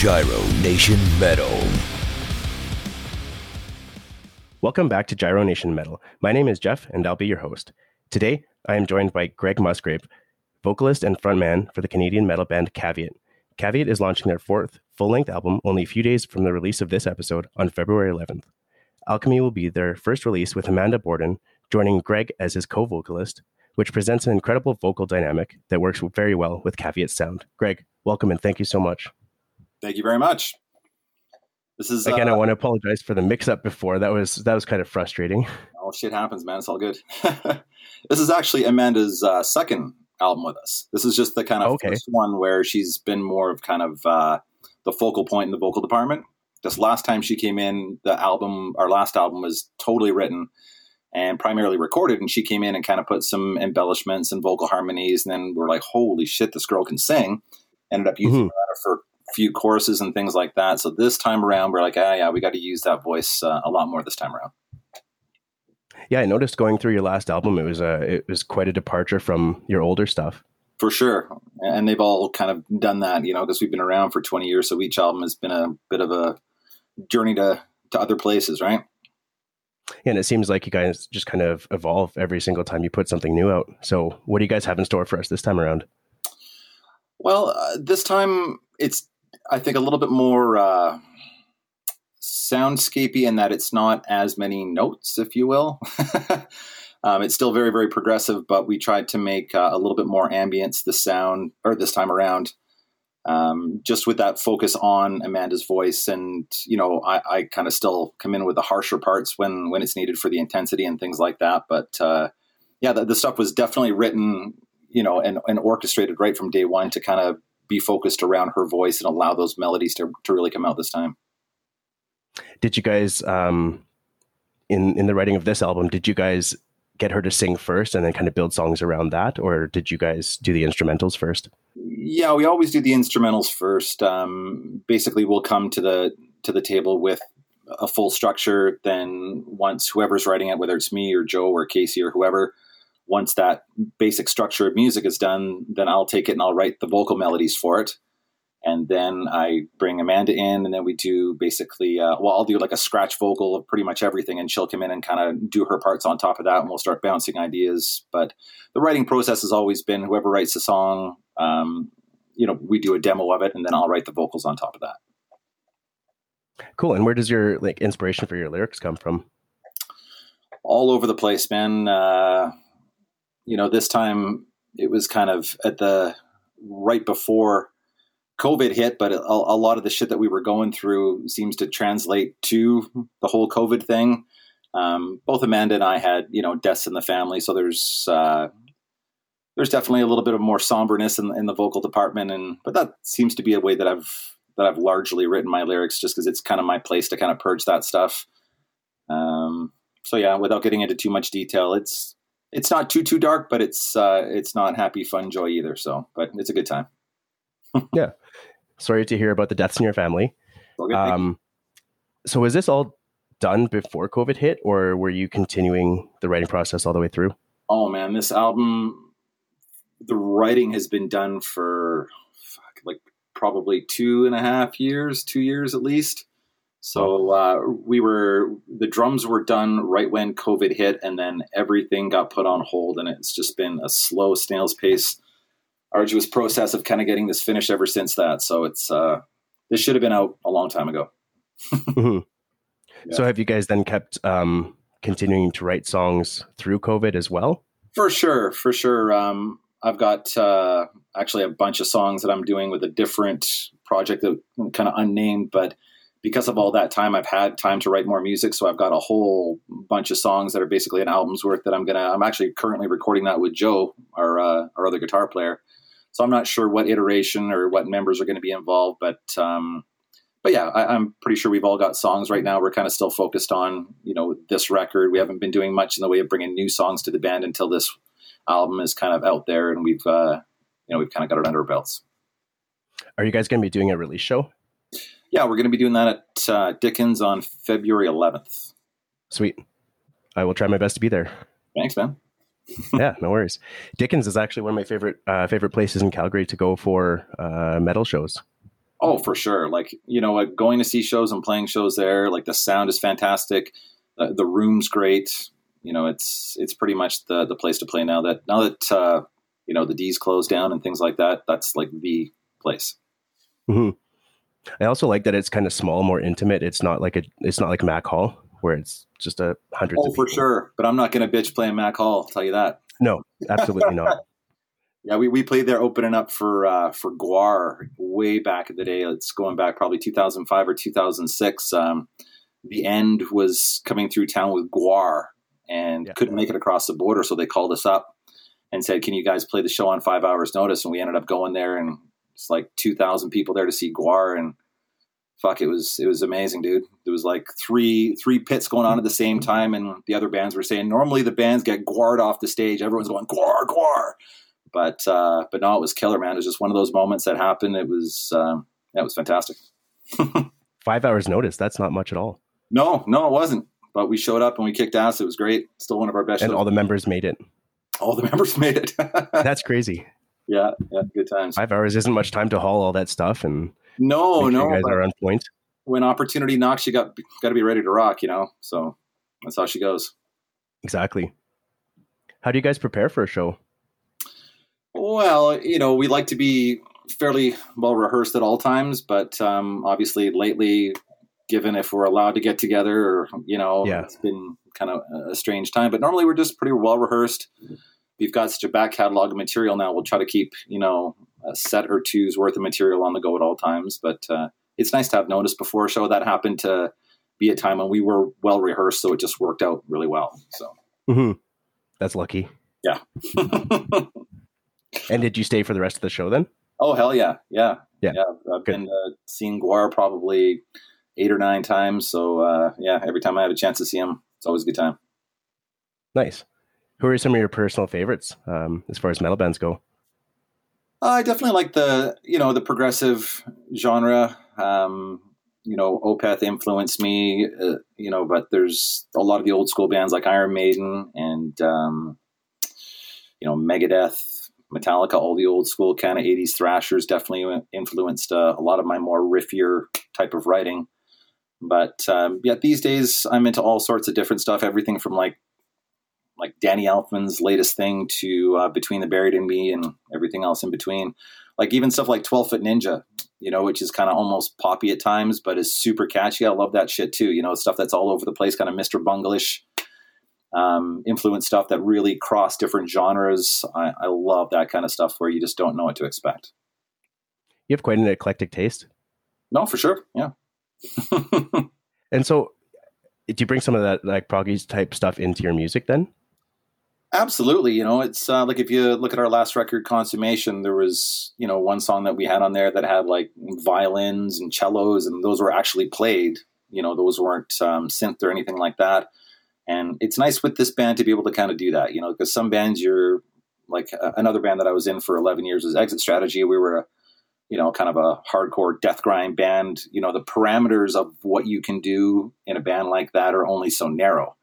Gyro Nation Metal. Welcome back to Gyro Nation Metal. My name is Jeff, and I'll be your host. Today, I am joined by Greg Musgrave, vocalist and frontman for the Canadian metal band Caveat. Caveat is launching their fourth full length album only a few days from the release of this episode on February 11th. Alchemy will be their first release with Amanda Bourdan joining Greg as his co vocalist, which presents an incredible vocal dynamic that works very well with Caveat's sound. Greg, welcome and thank you so much. Thank you very much. This is again. uh, I want to apologize for the mix-up before. That was that was kind of frustrating. Oh, shit happens, man. It's all good. this is actually Amanda's uh, second album with us. This is just the kind of Okay. first one where she's been more of kind of uh, the focal point in the vocal department. This last time she came in, the album, our last album, was totally written and primarily recorded, and she came in and kind of put some embellishments and vocal harmonies, and then we're like, "Holy shit, this girl can sing!" Ended up using Mhm. her for few choruses and things like that. So this time around, we're like, "Ah, yeah, we got to use that voice uh, a lot more this time around." Yeah, I noticed going through your last album, it was a it was quite a departure from your older stuff. For sure. And they've all kind of done that, you know, because we've been around for 20 years. So each album has been a bit of a journey to, to other places, right? And it seems like you guys just kind of evolve every single time you put something new out. So, what do you guys have in store for us this time around? Well, uh, this time it's, I think, a little bit more uh, soundscapey in that it's not as many notes, if you will. um, it's still very, very progressive, but we tried to make uh, a little bit more ambience the sound, or this time around. um, just with that focus on Amanda's voice, and you know, I, I kind of still come in with the harsher parts when when it's needed for the intensity and things like that. But uh, yeah, the, the stuff was definitely written, you know, and, and orchestrated right from day one to kind of be focused around her voice and allow those melodies to to really come out this time. Did you guys, um, in in the writing of this album, did you guys get her to sing first and then kind of build songs around that, or did you guys do the instrumentals first? Yeah, we always do the instrumentals first. Um, basically, we'll come to the to the table with a full structure. Then, once whoever's writing it, whether it's me or Joe or Casey or whoever, once that basic structure of music is done, then I'll take it and I'll write the vocal melodies for it. And then I bring Amanda in, and then we do basically, uh, well, I'll do like a scratch vocal of pretty much everything, and she'll come in and kind of do her parts on top of that, and we'll start bouncing ideas. But the writing process has always been whoever writes the song, um, you know, we do a demo of it, and then I'll write the vocals on top of that. Cool. And where does your like inspiration for your lyrics come from? All over the place, man. Uh, you know, this time it was kind of at the right before COVID hit, but a, a lot of the shit that we were going through seems to translate to the whole COVID thing. Um, both Amanda and I had, you know, deaths in the family, so there's uh, there's definitely a little bit of more somberness in, in the vocal department, and but that seems to be a way that I've that I've largely written my lyrics, just because it's kind of my place to kind of purge that stuff. Um, so yeah, without getting into too much detail, it's it's not too too dark, but it's uh, it's not happy, fun, joy either. So, but it's a good time. Yeah, sorry to hear about the deaths in your family. All good. Thank you. Um, so, was this all done before COVID hit, or were you continuing the writing process all the way through? oh man, this album, the writing has been done for fuck, like probably two and a half years, two years at least. So uh, we were the drums were done right when COVID hit, and then everything got put on hold, and it's just been a slow snail's pace, arduous process of kind of getting this finished ever since that. So it's uh, this should have been out a long time ago. Mhm. So, have you guys then kept um, continuing to write songs through COVID as well? For sure, for sure. Um, I've got uh, actually a bunch of songs that I'm doing with a different project that kind of unnamed, but because of all that time, I've had time to write more music. So I've got a whole bunch of songs that are basically an album's worth that I'm gonna. I'm actually currently recording that with Joe, our uh, our other guitar player. So I'm not sure what iteration or what members are going to be involved, but um, but yeah, I, I'm pretty sure we've all got songs right now. We're kind of still focused on you know this record. We haven't been doing much in the way of bringing new songs to the band until this album is kind of out there, and we've uh, you know we've kind of got it under our belts. Are you guys going to be doing a release show? Yeah, we're going to be doing that at uh, Dickens on February 11th. Sweet. I will try my best to be there. Thanks, man. yeah, no worries. Dickens is actually one of my favorite uh, favorite places in Calgary to go for uh, metal shows. Oh, for sure. Like you know, like going to see shows and playing shows there. Like the sound is fantastic. The, the room's great. You know, it's it's pretty much the the place to play now. That now that uh, you know the D's closed down and things like that. That's like the place. hmm I also like that it's kind of small, more intimate. It's not like a it's not like Mac Hall where it's just a hundred. Oh, for sure. But I'm not going to bitch playing Mac Hall. I'll tell you that. No, absolutely not. Yeah, we, we played there opening up for uh, for GWAR way back in the day. It's going back probably 2005 or 2006. Um, the end was coming through town with GWAR and Yeah. couldn't make it across the border, so they called us up and said, "Can you guys play the show on five hours' notice?" And we ended up going there, and it's like 2,000 people there to see GWAR, and fuck, it was it was amazing, dude. There was like three three pits going on at the same time, and the other bands were saying normally the bands get GWAR'd off the stage. Everyone's going GWAR, GWAR. But uh, but no, it was killer, man. It was just one of those moments that happened. It was um, yeah, it was fantastic. Five hours notice. That's not much at all. No, no, it wasn't. But we showed up and we kicked ass. It was great. Still one of our best. And shows. all the members made it. all the members made it. That's crazy. yeah, yeah, good times. Five hours isn't much time to haul all that stuff and No, sure no. you guys are on point. when opportunity knocks, you got got to be ready to rock. You know, so that's how she goes. Exactly. How do you guys prepare for a show? Well, you know, we like to be fairly well rehearsed at all times, but um, obviously lately, given if we're allowed to get together, or you know, Yeah. it's been kind of a strange time. But normally, we're just pretty well rehearsed. We've got such a back catalog of material now. We'll try to keep you know a set or two's worth of material on the go at all times. But uh, it's nice to have notice before a show. That happened to be a time when we were well rehearsed, so it just worked out really well. So. hmm That's lucky. Yeah. And did you stay for the rest of the show then? Oh hell yeah, yeah, Yeah. I've Good. been uh, seeing GWAR probably eight or nine times. So uh, yeah, every time I have a chance to see him, it's always a good time. Nice. Who are some of your personal favorites um, as far as metal bands go? I definitely like the you know the progressive genre. Um, you know, Opeth influenced me. Uh, you know, but there's a lot of the old school bands like Iron Maiden and um, you know Megadeth, Metallica, all the old school kind of '80s thrashers definitely influenced uh, a lot of my more riffier type of writing. But um, yeah, these days I'm into all sorts of different stuff. Everything from like like Danny Elfman's latest thing to uh, Between the Buried and Me and everything else in between. Like even stuff like 12 Foot Ninja, you know, which is kind of almost poppy at times, but is super catchy. I love that shit too. You know, stuff that's all over the place, kind of Mr. Bunglish um, influence stuff that really cross different genres. I, I love that kind of stuff where you just don't know what to expect. You have quite an eclectic taste. No, for sure. Yeah. And so, do you bring some of that like proggy type stuff into your music then? Absolutely. You know, it's uh, like if you look at our last record, Consummation, there was, you know, one song that we had on there that had like violins and cellos, and those were actually played. You know, those weren't um, synth or anything like that. And it's nice with this band to be able to kind of do that, you know, because some bands you're like uh, another band that I was in for 11 years was Exit Strategy. We were you know, kind of a hardcore death grind band. You know, the parameters of what you can do in a band like that are only so narrow.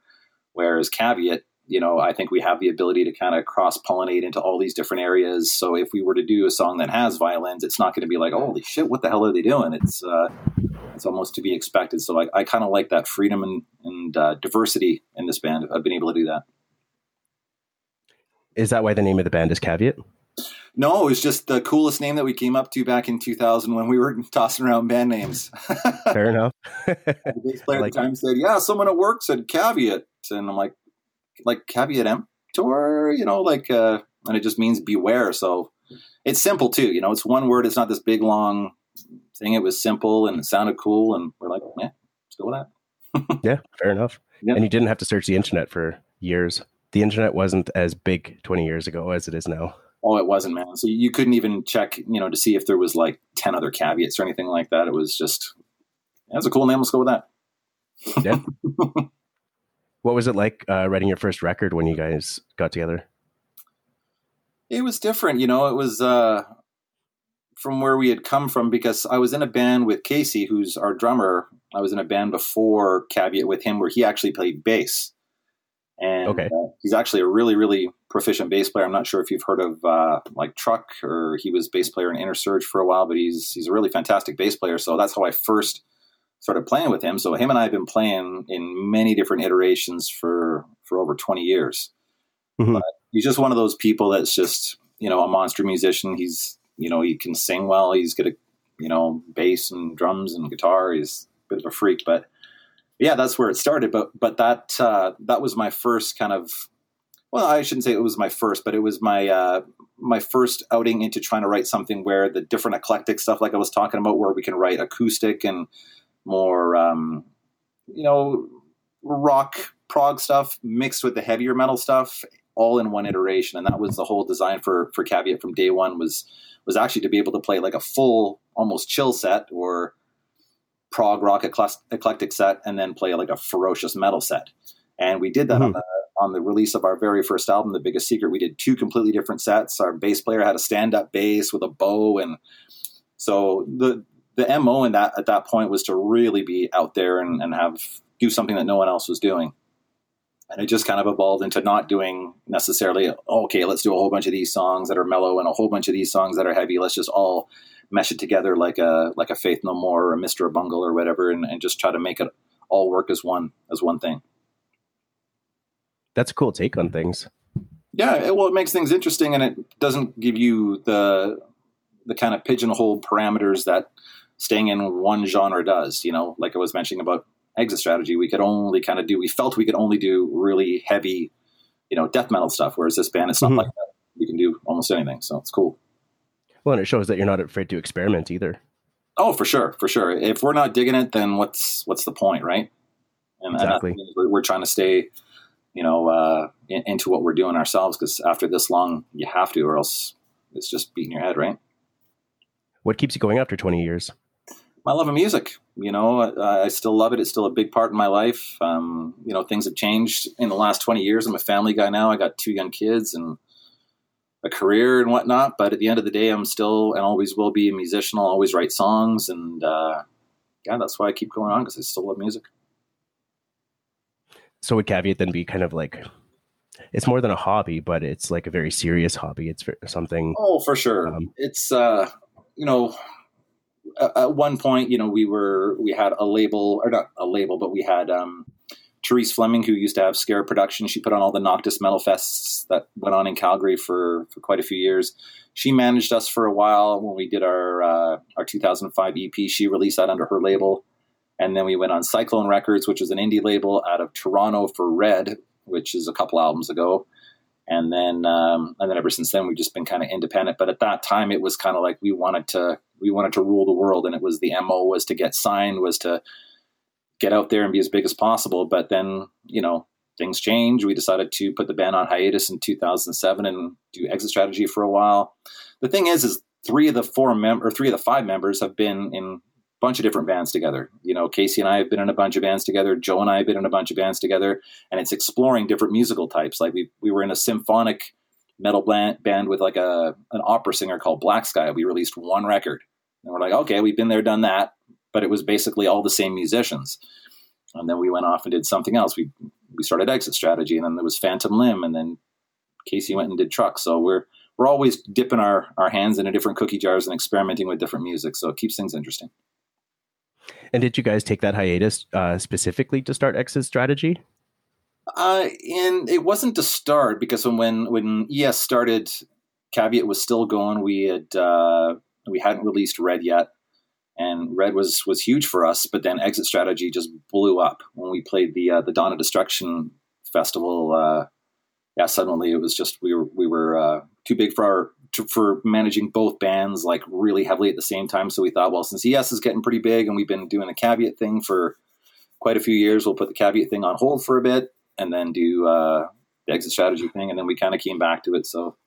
Whereas Caveat, you know, I think we have the ability to kind of cross pollinate into all these different areas. So if we were to do a song that has violins, it's not going to be like, holy shit, what the hell are they doing? It's uh, it's almost to be expected. So I, I kind of like that freedom and, and uh, diversity in this band. I've been able to do that. Is that why the name of the band is Caveat? No, it was just the coolest name that we came up to back in 2000 when we were tossing around band names. Fair enough. the bass player Like- at the time said, "Yeah, someone at work said caveat," and I'm like, "Like caveat emptor," you know, like, uh, and it just means beware. So it's simple too, you know. It's one word. It's not this big long thing. It was simple and it sounded cool, and we're like, "Yeah, let's go with that." yeah, fair enough. Yeah. And you didn't have to search the internet for years. The internet wasn't as big 20 years ago as it is now. Oh, it wasn't, man. So you couldn't even check, you know, to see if there was like ten other caveats or anything like that. It was just, that's a cool name. Let's go with that. Yeah. what was it like uh, writing your first record when you guys got together? it was different you know it was uh from where we had come from because i was in a band with casey who's our drummer i was in a band before caveat with him where he actually played bass and Okay. uh, he's actually a really really proficient bass player. I'm not sure if you've heard of uh, like Truck or he was bass player in Inner Surge for a while, but he's he's a really fantastic bass player. So that's how I first started playing with him. So him and I have been playing in many different iterations for for over 20 years. Mhm. But he's just one of those people that's just you know a monster musician. He's you know he can sing well. He's good at you know bass and drums and guitar. He's a bit of a freak, but yeah, that's where it started. But but that uh, that was my first kind of well, I shouldn't say it was my first, but it was my uh, my first outing into trying to write something where the different eclectic stuff, like I was talking about, where we can write acoustic and more, um, you know, rock prog stuff mixed with the heavier metal stuff, all in one iteration. And that was the whole design for for Caveat from day one was was actually to be able to play like a full, almost chill set or prog rock eclectic set, and then play like a ferocious metal set. And we did that on Mhm. the on the release of our very first album, The Biggest Secret. We did two completely different sets. Our bass player had a stand up bass with a bow, and so the the mo in that at that point was to really be out there and, and have do something that no one else was doing. And it just kind of evolved into not doing necessarily okay, let's do a whole bunch of these songs that are mellow and a whole bunch of these songs that are heavy. Let's just all mesh it together like a like a Faith No More or a Mr. Bungle or whatever, and, and just try to make it all work as one as one thing. That's a cool take on things. Yeah, it, well, it makes things interesting, and it doesn't give you the the kind of pigeonhole parameters that staying in one genre does. You know, like I was mentioning about exit strategy, we could only kind of do. We felt we could only do really heavy, you know, death metal stuff. Whereas this band, it's not Mhm. like that. We can do almost anything, so it's cool. Well, and it shows that you're not afraid to experiment either. Oh, for sure, for sure. If we're not digging it, then what's what's the point, right? And, Exactly. we're, we're trying to stay, you know, uh, in, into what we're doing ourselves because after this long, you have to, or else it's just beating your head, right? What keeps you going after 20 years? My love of music. You know, I, I still love it. It's still a big part in my life. Um, you know, things have changed in the last 20 years. I'm a family guy now. I got two young kids and a career and whatnot. But at the end of the day, I'm still and always will be a musician. I'll always write songs. And uh, yeah, that's why I keep going on because I still love music. So would caveat then be kind of like it's more than a hobby, but it's like a very serious hobby. It's something. Oh, for sure. Um, it's uh, you know, at, one point, you know, we were we had a label or not a label, but we had um, Therese Fleming, who used to have Scare Production. She put on all the Noctis Metal Fests that went on in Calgary for for quite a few years. She managed us for a while when we did our uh, our 2005 EP. She released that under her label. And then we went on Cyclone Records, which is an indie label out of Toronto for Red, which is a couple albums ago and then um, and then ever since then we've just been kind of independent. But at that time, it was kind of like we wanted to we wanted to rule the world, and it was the mo was to get signed, was to get out there and be as big as possible. But then you know things changed. We decided to put the band on hiatus in 2007 and do exit strategy for a while. The thing is, is three of the four mem or three of the five members have been in bunch of different bands together. You know, Casey and I have been in a bunch of bands together. Joe and I have been in a bunch of bands together, and it's exploring different musical types. Like we we were in a symphonic metal band, with like a an opera singer called Black Sky. We released one record, and we're like, okay, we've been there, done that, but it was basically all the same musicians. And then we went off and did something else. We we started Exit Strategy, and then there was Phantom Limb, and then Casey went and did Truck. So we're we're always dipping our, our hands into different cookie jars and experimenting with different music. So it keeps things interesting. And did you guys take that hiatus uh, specifically to start Exit Strategy? Uh, and it wasn't to start because when when, when ES started, Caveat was still going. We had uh, we hadn't released Red yet, and Red was was huge for us. But then Exit Strategy just blew up when we played the uh, the Dawn of Destruction festival. Uh, yeah, suddenly it was just we were we were uh, too big for our to, for managing both bands like really heavily at the same time. So we thought, well, since ES is getting pretty big and we've been doing the Caveat thing for quite a few years, we'll put the Caveat thing on hold for a bit and then do uh, the exit strategy thing, and then we kind of came back to it. So,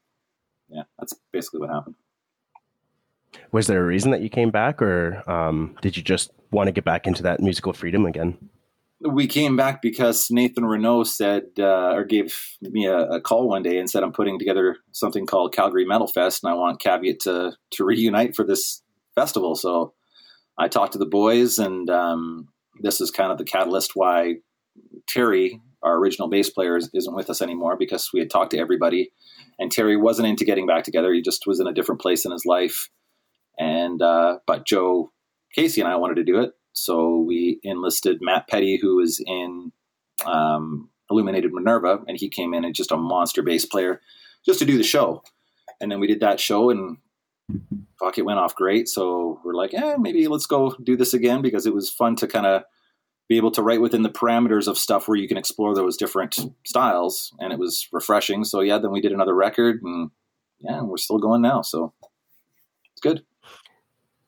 yeah, that's basically what happened. Was there a reason that you came back, or um, did you just want to get back into that musical freedom again? We came back because Nathan Renault said, uh, or gave me a, a, call one day and said, "I'm putting together something called Calgary Metal Fest, and I want Caveat to to reunite for this festival." So, I talked to the boys, and um, this is kind of the catalyst why Terry our original bass player, is, isn't with us anymore because we had talked to everybody, and Terry wasn't into getting back together. He just was in a different place in his life, and uh, but Joe Casey and I wanted to do it, so we enlisted Matt Petty, who was in um, Illuminated Minerva, and he came in and just a monster bass player, just to do the show. And then we did that show, and fuck, it went off great. So we're like, eh, maybe let's go do this again because it was fun to kind of be able to write within the parameters of stuff where you can explore those different styles, and it was refreshing. So yeah, then we did another record, and yeah, we're still going now. So it's good.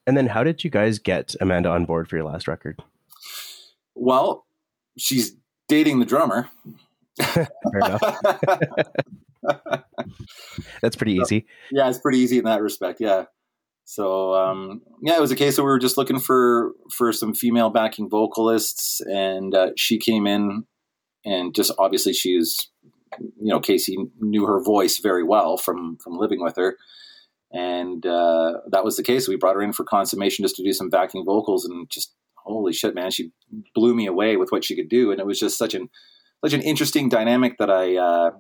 And then, how did you guys get Amanda on board for your last record? Well, she's dating the drummer. Fair enough. That's pretty easy. yeah, it's pretty easy in that respect. Yeah. So um, yeah, it was a case that we were just looking for for some female backing vocalists, and uh, she came in, and just obviously she's, you know, Casey knew her voice very well from from living with her, and uh, that was the case. We brought her in for consummation just to do some backing vocals, and just holy shit, man, she blew me away with what she could do, and it was just such an such an interesting dynamic that I, uh,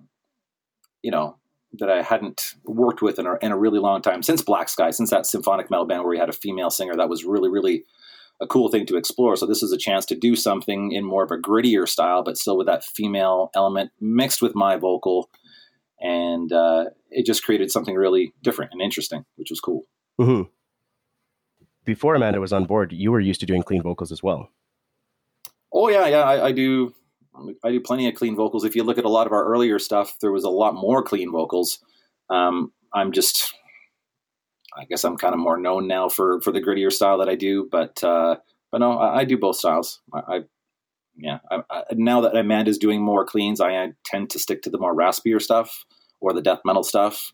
you know, that I hadn't worked with in a, in a really long time since Black Sky, since that symphonic metal band where we had a female singer. That was really, really a cool thing to explore. So this is a chance to do something in more of a grittier style, but still with that female element mixed with my vocal, and uh, it just created something really different and interesting, which was cool. Mm-hmm. Before Amanda was on board, you were used to doing clean vocals as well. Oh yeah, yeah, I, I do. I do plenty of clean vocals. If you look at a lot of our earlier stuff, there was a lot more clean vocals. Um, I'm just, I guess I'm kind of more known now for for the grittier style that I do. But uh, but no, I, I do both styles. I, I yeah. I, I, now that Amanda's doing more cleans, I, tend to stick to the more raspier stuff or the death metal stuff,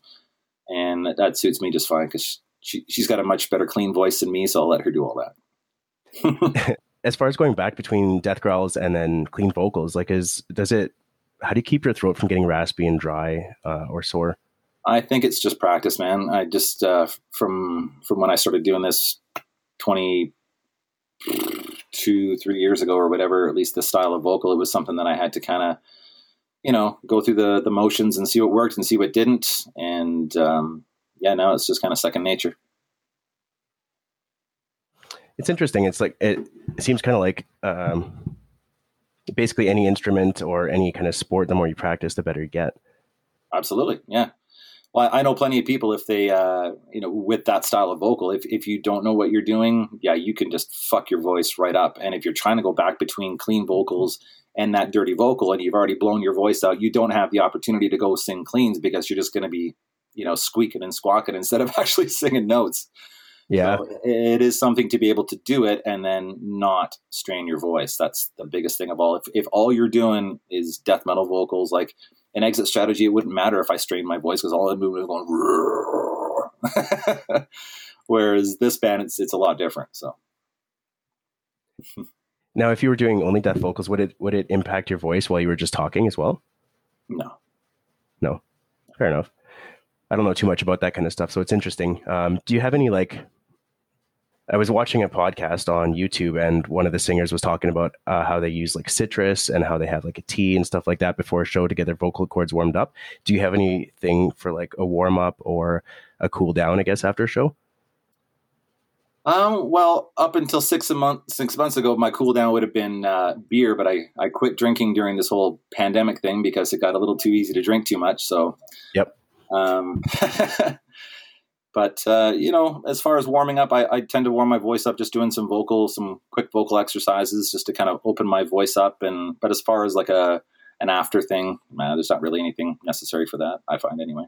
and that, that suits me just fine because she she's got a much better clean voice than me, so I'll let her do all that. as far as going back between death growls and then clean vocals, like is does it? How do you keep your throat from getting raspy and dry uh, or sore? I think it's just practice, man. I just uh, from from when I started doing this twenty two three years ago or whatever. At least the style of vocal, it was something that I had to kind of you know go through the the motions and see what worked and see what didn't. And um, yeah, now it's just kind of second nature it's interesting. It's like it, it seems kind of like um, basically any instrument or any kind of sport. The more you practice, the better you get. Absolutely, yeah. Well, I know plenty of people if they, uh, you know, with that style of vocal, if if you don't know what you're doing, yeah, you can just fuck your voice right up. And if you're trying to go back between clean vocals and that dirty vocal, and you've already blown your voice out, you don't have the opportunity to go sing cleans because you're just going to be, you know, squeaking and squawking instead of actually singing notes. Yeah. So it is something to be able to do it and then not strain your voice. That's the biggest thing of all. If, if all you're doing is death metal vocals, like an exit strategy, it wouldn't matter if I strained my voice because all I'm moving is going. Whereas this band, it's it's a lot different. So. now, if you were doing only death vocals, would it would it impact your voice while you were just talking as well? No. No. Fair enough. I don't know too much about that kind of stuff, so it's interesting. Um, do you have any like I was watching a podcast on YouTube, and one of the singers was talking about uh, how they use like citrus and how they have like a tea and stuff like that before a show to get their vocal cords warmed up. Do you have anything for like a warm up or a cool down? I guess after a show. Um, well, up until six a month, six months ago, my cool down would have been uh, beer, but I, I quit drinking during this whole pandemic thing because it got a little too easy to drink too much. So, yep. Um, But uh, you know, as far as warming up, I, I, tend to warm my voice up just doing some vocal, some quick vocal exercises, just to kind of open my voice up. And but as far as like a an after thing, there's not really anything necessary for that. I find anyway.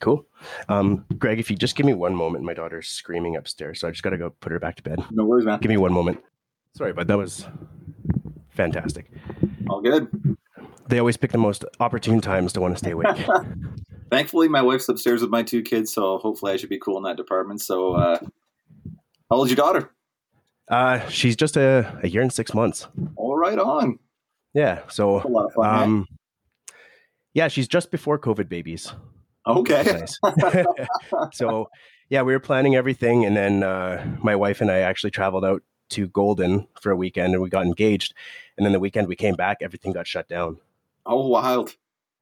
Cool, um, Greg. If you just give me one moment, my daughter's screaming upstairs, so I just got to go put her back to bed. No worries, man. Give me one moment. Sorry, but that was fantastic. All good. They always pick the most opportune times to want to stay awake. thankfully, my wife's upstairs with my two kids, so hopefully I should be cool in that department. So, uh, how old's your daughter? Uh, she's just a, a year and six months. All right, on. Yeah. So, fun, um, yeah, she's just before COVID babies. Okay. Nice. so, yeah, we were planning everything, and then uh, my wife and I actually traveled out to Golden for a weekend, and we got engaged. And then the weekend we came back, everything got shut down. Oh, wild.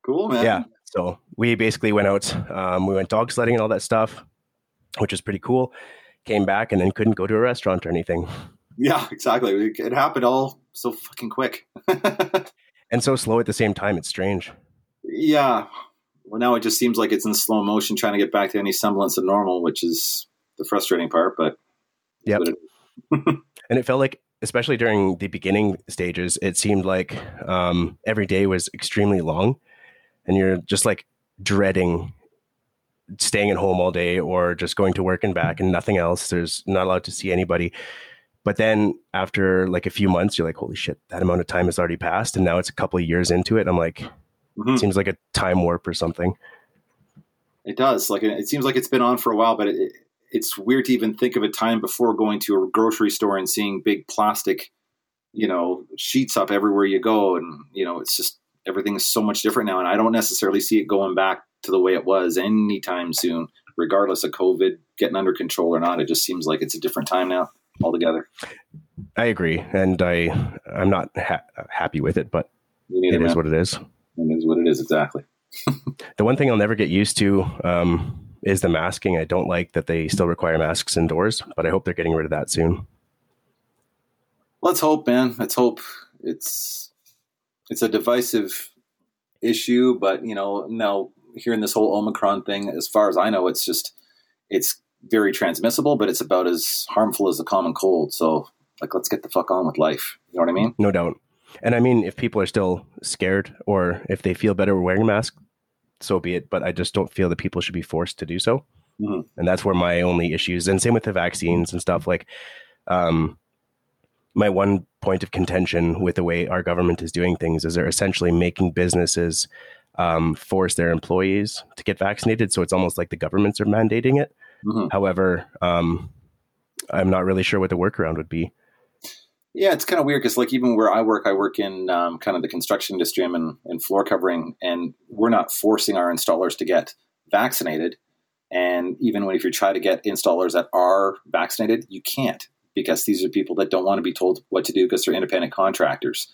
Cool, man. Yeah. So we basically went out, um, we went dog sledding and all that stuff, which was pretty cool. Came back and then couldn't go to a restaurant or anything. Yeah, exactly. It happened all so fucking quick. and so slow at the same time. It's strange. Yeah. Well, now it just seems like it's in slow motion trying to get back to any semblance of normal, which is the frustrating part, but yeah. and it felt like especially during the beginning stages, it seemed like um, every day was extremely long, and you're just like dreading staying at home all day or just going to work and back and nothing else. There's not allowed to see anybody. But then after like a few months, you're like, holy shit, that amount of time has already passed. And now it's a couple of years into it. I'm like, mm-hmm. it seems like a time warp or something. It does. Like it seems like it's been on for a while, but it, it's weird to even think of a time before going to a grocery store and seeing big plastic, you know, sheets up everywhere you go. And, you know, it's just everything is so much different now. And I don't necessarily see it going back to the way it was anytime soon, regardless of COVID getting under control or not. It just seems like it's a different time now altogether. I agree. And I, I'm not ha- happy with it, but it is what it is. It is what it is. Exactly. the one thing I'll never get used to, um, is the masking. I don't like that they still require masks indoors, but I hope they're getting rid of that soon. Let's hope, man. Let's hope it's it's a divisive issue, but you know, now hearing this whole Omicron thing, as far as I know, it's just it's very transmissible, but it's about as harmful as a common cold. So, like, let's get the fuck on with life. You know what I mean? No doubt. And I mean, if people are still scared or if they feel better wearing a mask, so be it. But I just don't feel that people should be forced to do so. Mm-hmm. And that's where my only issues, and same with the vaccines and stuff. Like, um, my one point of contention with the way our government is doing things is they're essentially making businesses um, force their employees to get vaccinated. So it's almost like the governments are mandating it. Mm-hmm. However, um, I'm not really sure what the workaround would be. Yeah, it's kind of weird because, like, even where I work, I work in um, kind of the construction industry. I'm in, in floor covering, and we're not forcing our installers to get vaccinated. And even when if you try to get installers that are vaccinated, you can't because these are people that don't want to be told what to do because they're independent contractors.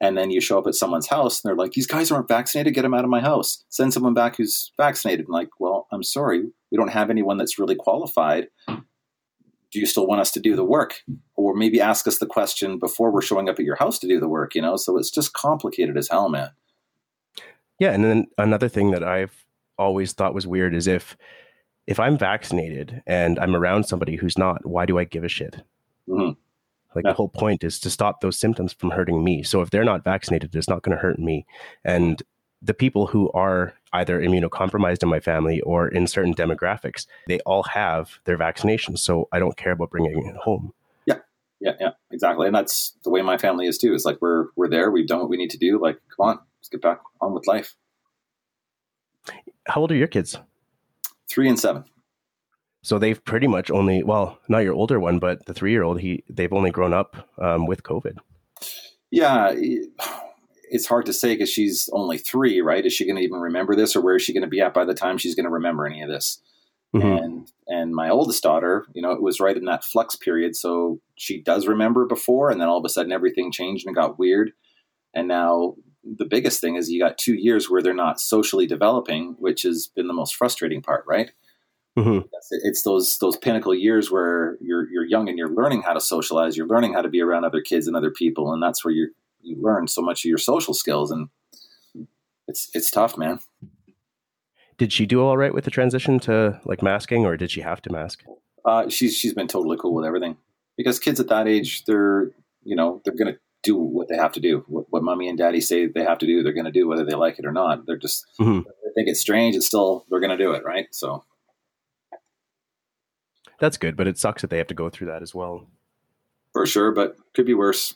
And then you show up at someone's house and they're like, "These guys aren't vaccinated. Get them out of my house. Send someone back who's vaccinated." I'm like, "Well, I'm sorry, we don't have anyone that's really qualified do you still want us to do the work or maybe ask us the question before we're showing up at your house to do the work you know so it's just complicated as hell man yeah and then another thing that i've always thought was weird is if if i'm vaccinated and i'm around somebody who's not why do i give a shit mm-hmm. like yeah. the whole point is to stop those symptoms from hurting me so if they're not vaccinated it's not going to hurt me and the people who are either immunocompromised in my family or in certain demographics, they all have their vaccinations. So I don't care about bringing it home. Yeah, yeah, yeah, exactly. And that's the way my family is too. It's like we're we're there. We've done what we need to do. Like, come on, let's get back on with life. How old are your kids? Three and seven. So they've pretty much only well, not your older one, but the three year old. He they've only grown up um, with COVID. Yeah it's hard to say because she's only three, right? Is she going to even remember this, or where is she going to be at by the time she's going to remember any of this? Mm-hmm. And and my oldest daughter, you know, it was right in that flux period, so she does remember before, and then all of a sudden everything changed and got weird. And now the biggest thing is you got two years where they're not socially developing, which has been the most frustrating part, right? Mm-hmm. It's those those pinnacle years where you're you're young and you're learning how to socialize, you're learning how to be around other kids and other people, and that's where you're you learn so much of your social skills, and it's it's tough, man. Did she do all right with the transition to like masking, or did she have to mask? Uh, she's she's been totally cool with everything because kids at that age, they're you know they're gonna do what they have to do. What, what mommy and daddy say they have to do, they're gonna do whether they like it or not. They're just mm-hmm. they think it's strange. It's still they're gonna do it, right? So that's good, but it sucks that they have to go through that as well. For sure, but could be worse.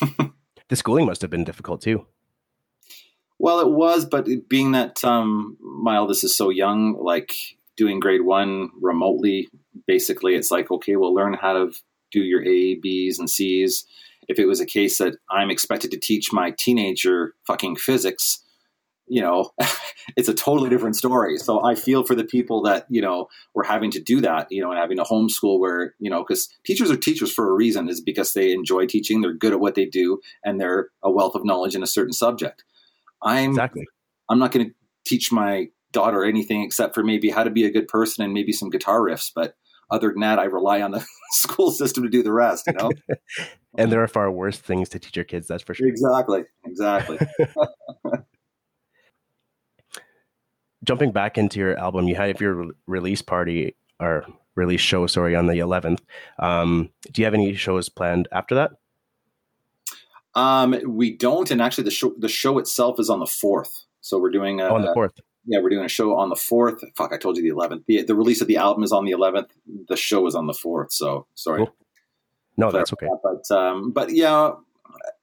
the schooling must have been difficult too. Well, it was, but being that um, my eldest is so young, like doing grade one remotely, basically, it's like, okay, we'll learn how to do your A, B's, and C's. If it was a case that I'm expected to teach my teenager fucking physics, you know, it's a totally different story. So I feel for the people that, you know, were having to do that, you know, and having a homeschool where, you know, because teachers are teachers for a reason is because they enjoy teaching, they're good at what they do, and they're a wealth of knowledge in a certain subject. I'm Exactly. I'm not going to teach my daughter anything except for maybe how to be a good person and maybe some guitar riffs, but other than that, I rely on the school system to do the rest, you know? And there are far worse things to teach your kids, that's for sure. exactly. Exactly. Jumping back into your album, you had your re- release party or release show, sorry, on the 11th. Um, do you have any shows planned after that? Um, we don't, and actually, the show the show itself is on the fourth. So we're doing a, on the 4th. yeah, we're doing a show on the fourth. Fuck, I told you the eleventh. The, the release of the album is on the eleventh. The show is on the fourth. So sorry, Cool. No, that's okay. but um, but yeah,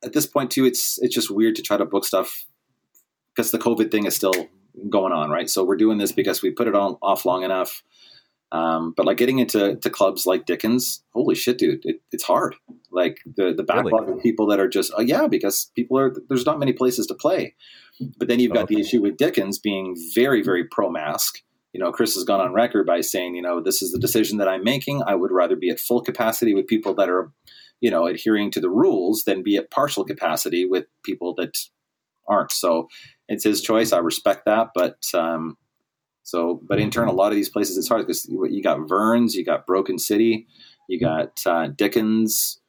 at this point too, it's it's just weird to try to book stuff because the COVID thing is still going on, right? So we're doing this because we put it on off long enough. Um, but like getting into to clubs like Dickens, holy shit, dude, it, it's hard. Like the the backlog of people that are just oh yeah, because people are there's not many places to play. But then you've got the issue with Dickens being very very pro mask. You know, Chris has gone on record by saying, you know, this is the decision that I'm making. I would rather be at full capacity with people that are, you know, adhering to the rules than be at partial capacity with people that aren't. So it's his choice. I respect that, but um, so, but in turn, a lot of these places it's hard because you got Verns, you got Broken City, you got uh, Dickens.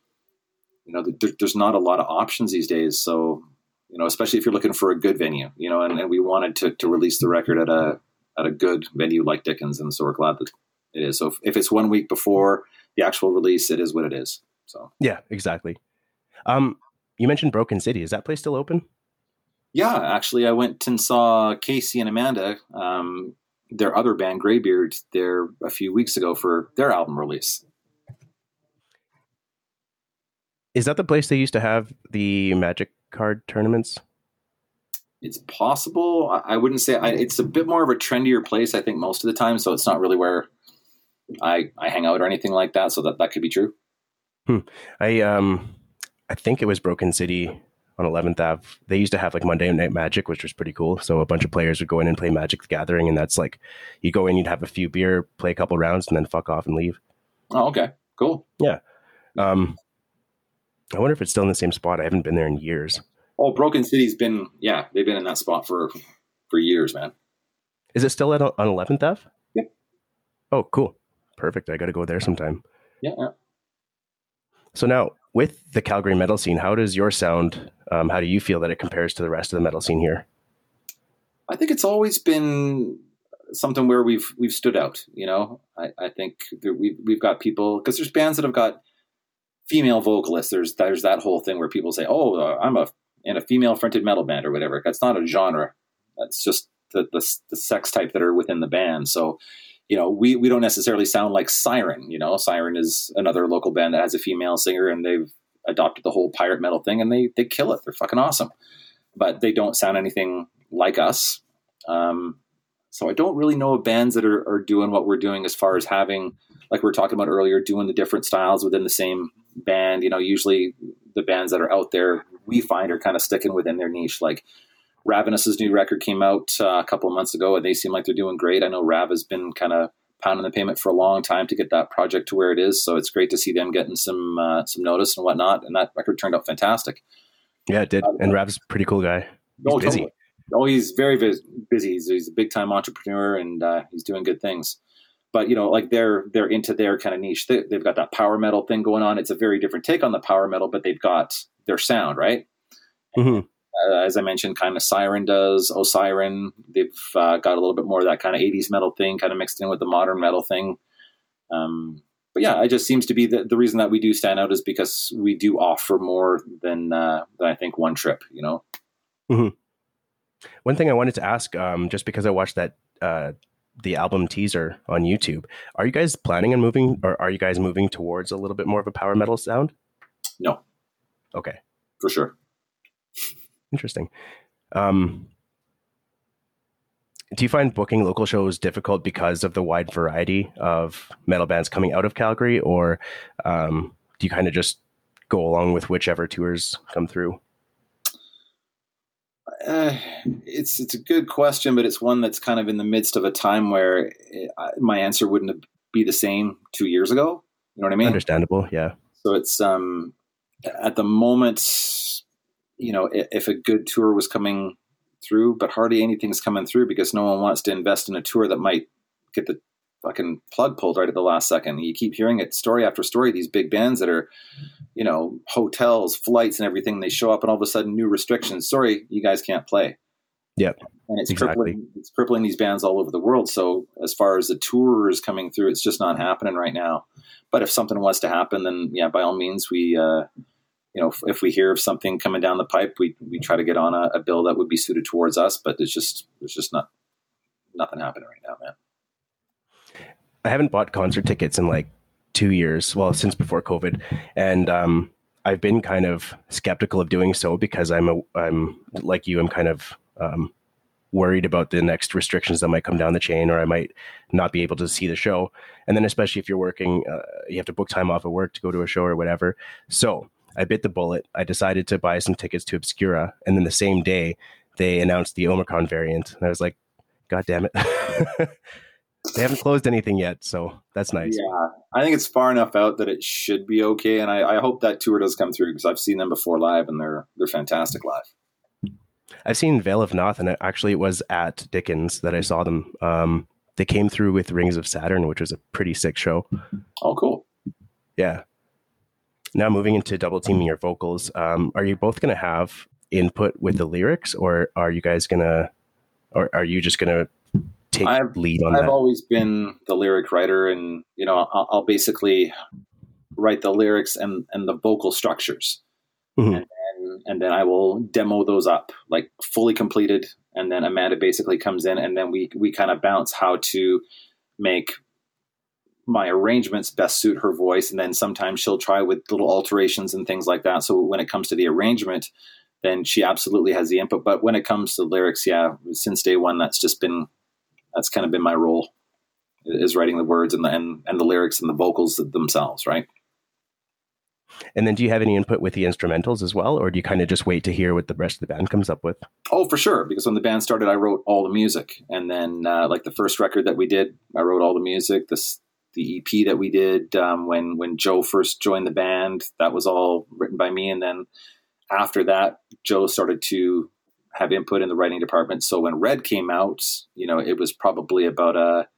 You know, there, there's not a lot of options these days. So, you know, especially if you're looking for a good venue, you know, and, and we wanted to, to release the record at a at a good venue like Dickens, and so we're glad that it is. So if, if it's one week before the actual release, it is what it is. So Yeah, exactly. Um, you mentioned Broken City. Is that place still open? Yeah, actually, I went and saw Casey and Amanda, um, their other band Greybeard, there a few weeks ago for their album release. Is that the place they used to have the magic card tournaments? It's possible. I, I wouldn't say I, it's a bit more of a trendier place. I think most of the time, so it's not really where I I hang out or anything like that. So that that could be true. I um, I think it was Broken City on 11th Ave. They used to have like Monday Night Magic, which was pretty cool. So a bunch of players would go in and play Magic the Gathering, and that's like you go in, you'd have a few beer, play a couple rounds, and then fuck off and leave. Oh, okay, cool. Yeah. Um, I wonder if it's still in the same spot. I haven't been there in years. Oh, Broken City's been yeah, they've been in that spot for for years, man. Is it still at on 11th Ave? Yep. Oh, cool. Perfect. I got to go there sometime. Yeah, yeah. So now, with the Calgary metal scene, how does your sound? Um, how do you feel that it compares to the rest of the metal scene here? I think it's always been something where we've we've stood out. You know, I, I think we've we've got people because there's bands that have got female vocalists. There's there's that whole thing where people say, "Oh, uh, I'm a in a female fronted metal band or whatever." That's not a genre. That's just the, the the sex type that are within the band. So. You know, we, we don't necessarily sound like Siren. You know, Siren is another local band that has a female singer, and they've adopted the whole pirate metal thing, and they they kill it. They're fucking awesome, but they don't sound anything like us. Um, so I don't really know of bands that are, are doing what we're doing as far as having, like we were talking about earlier, doing the different styles within the same band. You know, usually the bands that are out there we find are kind of sticking within their niche. Like Ravenous's new record came out uh, a couple of months ago, and they seem like they're doing great. I know Rav has been kind of pounding the payment for a long time to get that project to where it is. So it's great to see them getting some uh, some notice and whatnot. And that record turned out fantastic. Yeah, it did. And Rav's a pretty cool guy. He's Oh, busy. totally. Oh, he's very busy. He's, he's a big time entrepreneur and uh, he's doing good things. But you know, like they're they're into their kind of niche. They, they've got that power metal thing going on. It's a very different take on the power metal, but they've got their sound right. hmm Uh, as I mentioned, kind of Siren does. Oh, Siren. They've uh, got a little bit more of that kind of '80s metal thing, kind of mixed in with the modern metal thing. Um, but yeah, it just seems to be the, the reason that we do stand out is because we do offer more than uh, than I think one trip. You know. One thing I wanted to ask, um, just because I watched that uh, the album teaser on YouTube, are you guys planning on moving, or are you guys moving towards a little bit more of a power metal sound? No, Okay, for sure. Interesting. Um, do you find booking local shows difficult because of the wide variety of metal bands coming out of Calgary, or um, do you kind of just go along with whichever tours come through? uh, it's it's a good question, but it's one that's kind of in the midst of a time where it, I, my answer wouldn't be the same two years ago. You know what I mean? Understandable, yeah. So it's um, at the moment, you know, if, a good tour was coming through, but hardly anything's coming through because no one wants to invest in a tour that might get the fucking plug pulled right at the last second. You keep hearing it story after story. These big bands that are, you know, hotels, flights, and everything. They show up, and all of a sudden, new restrictions. Sorry, you guys can't play. Yep, and it's exactly. crippling. It's crippling these bands all over the world. So as far as the tours coming through, it's just not happening right now. But if something was to happen, then yeah, by all means, we. Uh, you know, if, if, we hear of something coming down the pipe, we, we try to get on a, a bill that would be suited towards us. But it's just there's just not nothing happening right now, man. I haven't bought concert tickets in like two years. Well, since before COVID, and um, I've been kind of skeptical of doing so because I'm a I'm like you. I'm kind of um, worried about the next restrictions that might come down the chain, or I might not be able to see the show. And then, especially if you're working, uh, you have to book time off of work to go to a show or whatever. So I bit the bullet. I decided to buy some tickets to Obscura, and then the same day they announced the Omicron variant, and I was like, "God damn it!" they haven't closed anything yet, so that's nice. Yeah, I think it's far enough out that it should be okay, and I, I hope that tour does come through because I've seen them before live, and they're they're fantastic live. I've seen Vale of Pnath, and actually it was at Dickens that I saw them. Um, they came through with Rings of Saturn, which was a pretty sick show. Oh, cool. Yeah. Now moving into double teaming your vocals, um, are you both going to have input with the lyrics, or are you guys going to, or are you just going to take I've, lead on I've that? always been the lyric writer, and you know, I'll, I'll basically write the lyrics and and the vocal structures, Mhm. and, and and then I will demo those up like fully completed, and then Amanda basically comes in, and then we we kind of bounce how to make my arrangements best suit her voice, and then sometimes she'll try with little alterations and things like that. So when it comes to the arrangement. Then she absolutely has the input, but when it comes to lyrics, yeah, since day one, that's just been that's kind of been my role is writing the words and the and, and the lyrics and the vocals themselves right And then do you have any input with the instrumentals as well, or do you kind of just wait to hear what the rest of the band comes up with? oh for sure because when the band started i wrote all the music and then uh, like the first record that we did i wrote all the music this the ep that we did um, when when joe first joined the band that was all written by me. And then after that joe started to have input in the writing department. So when red came out you know it was probably about a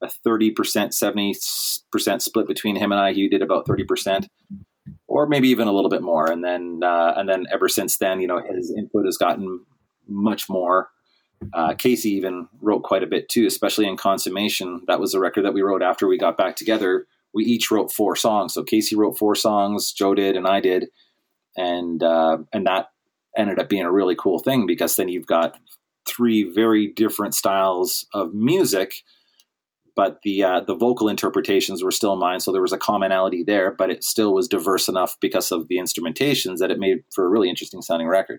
a 30% 70% split between him and i. He did about 30% or maybe even a little bit more. And then uh, and then ever since then you know his input has gotten much more uh, casey even wrote quite a bit too especially in consummation that was the record that we wrote after we got back together we each wrote four songs so casey wrote four songs joe did and i did and uh, and that ended up being a really cool thing because then you've got three very different styles of music but the uh, the vocal interpretations were still mine, so there was a commonality there. But it still was diverse enough because of the instrumentations that it made for a really interesting sounding record.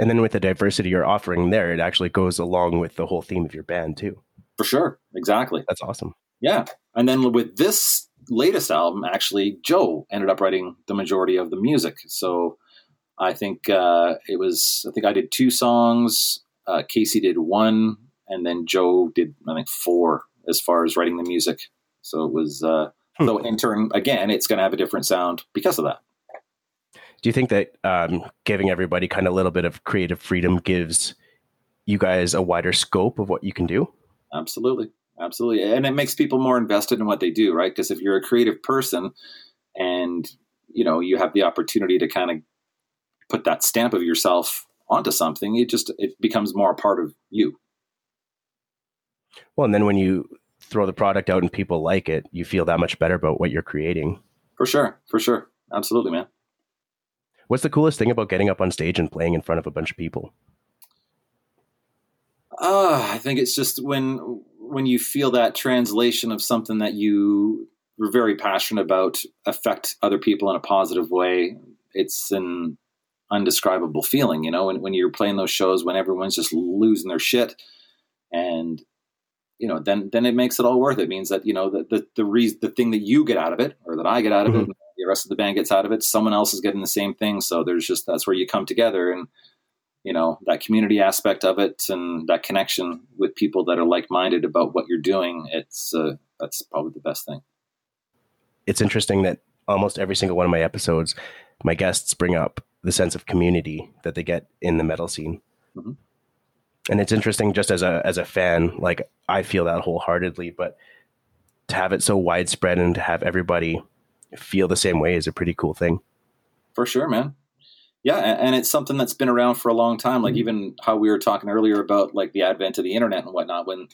And then with the diversity you're offering there, it actually goes along with the whole theme of your band too. For sure, exactly. That's awesome. Yeah, and then with this latest album, actually, Joe ended up writing the majority of the music. So I think uh, it was. I think I did two songs. Uh, Casey did one, and then Joe did I think four as far as writing the music. So it was. Uh, Hmm. so in turn, again, it's going to have a different sound because of that. Do you think that um, giving everybody kind of a little bit of creative freedom gives you guys a wider scope of what you can do? Absolutely. Absolutely. And it makes people more invested in what they do, right? Because if you're a creative person and, you know, you have the opportunity to kind of put that stamp of yourself onto something, it just it becomes more a part of you. Well, and then when you throw the product out and people like it, you feel that much better about what you're creating. For sure. For sure. Absolutely, man. What's the coolest thing about getting up on stage and playing in front of a bunch of people? Uh, I think it's just when when you feel that translation of something that you were very passionate about affect other people in a positive way. It's an undescribable feeling, you know, when, when you're playing those shows when everyone's just losing their shit and you know, then then it makes it all worth it. it means that, you know, the the the, reason, the thing that you get out of it or that I get out of Mhm. it, rest of the band gets out of it, someone else is getting the same thing. So there's just that's where you come together and you know that community aspect of it and that connection with people that are like-minded about what you're doing it's uh, that's probably the best thing it's interesting that almost every single one of my episodes my guests bring up the sense of community that they get in the metal scene mm-hmm. and it's interesting just as a as a fan like i feel that wholeheartedly but to have it so widespread and to have everybody feel the same way is a pretty cool thing for sure man yeah, and it's something that's been around for a long time. Like mm-hmm. even how we were talking earlier about like the advent of the internet and whatnot. When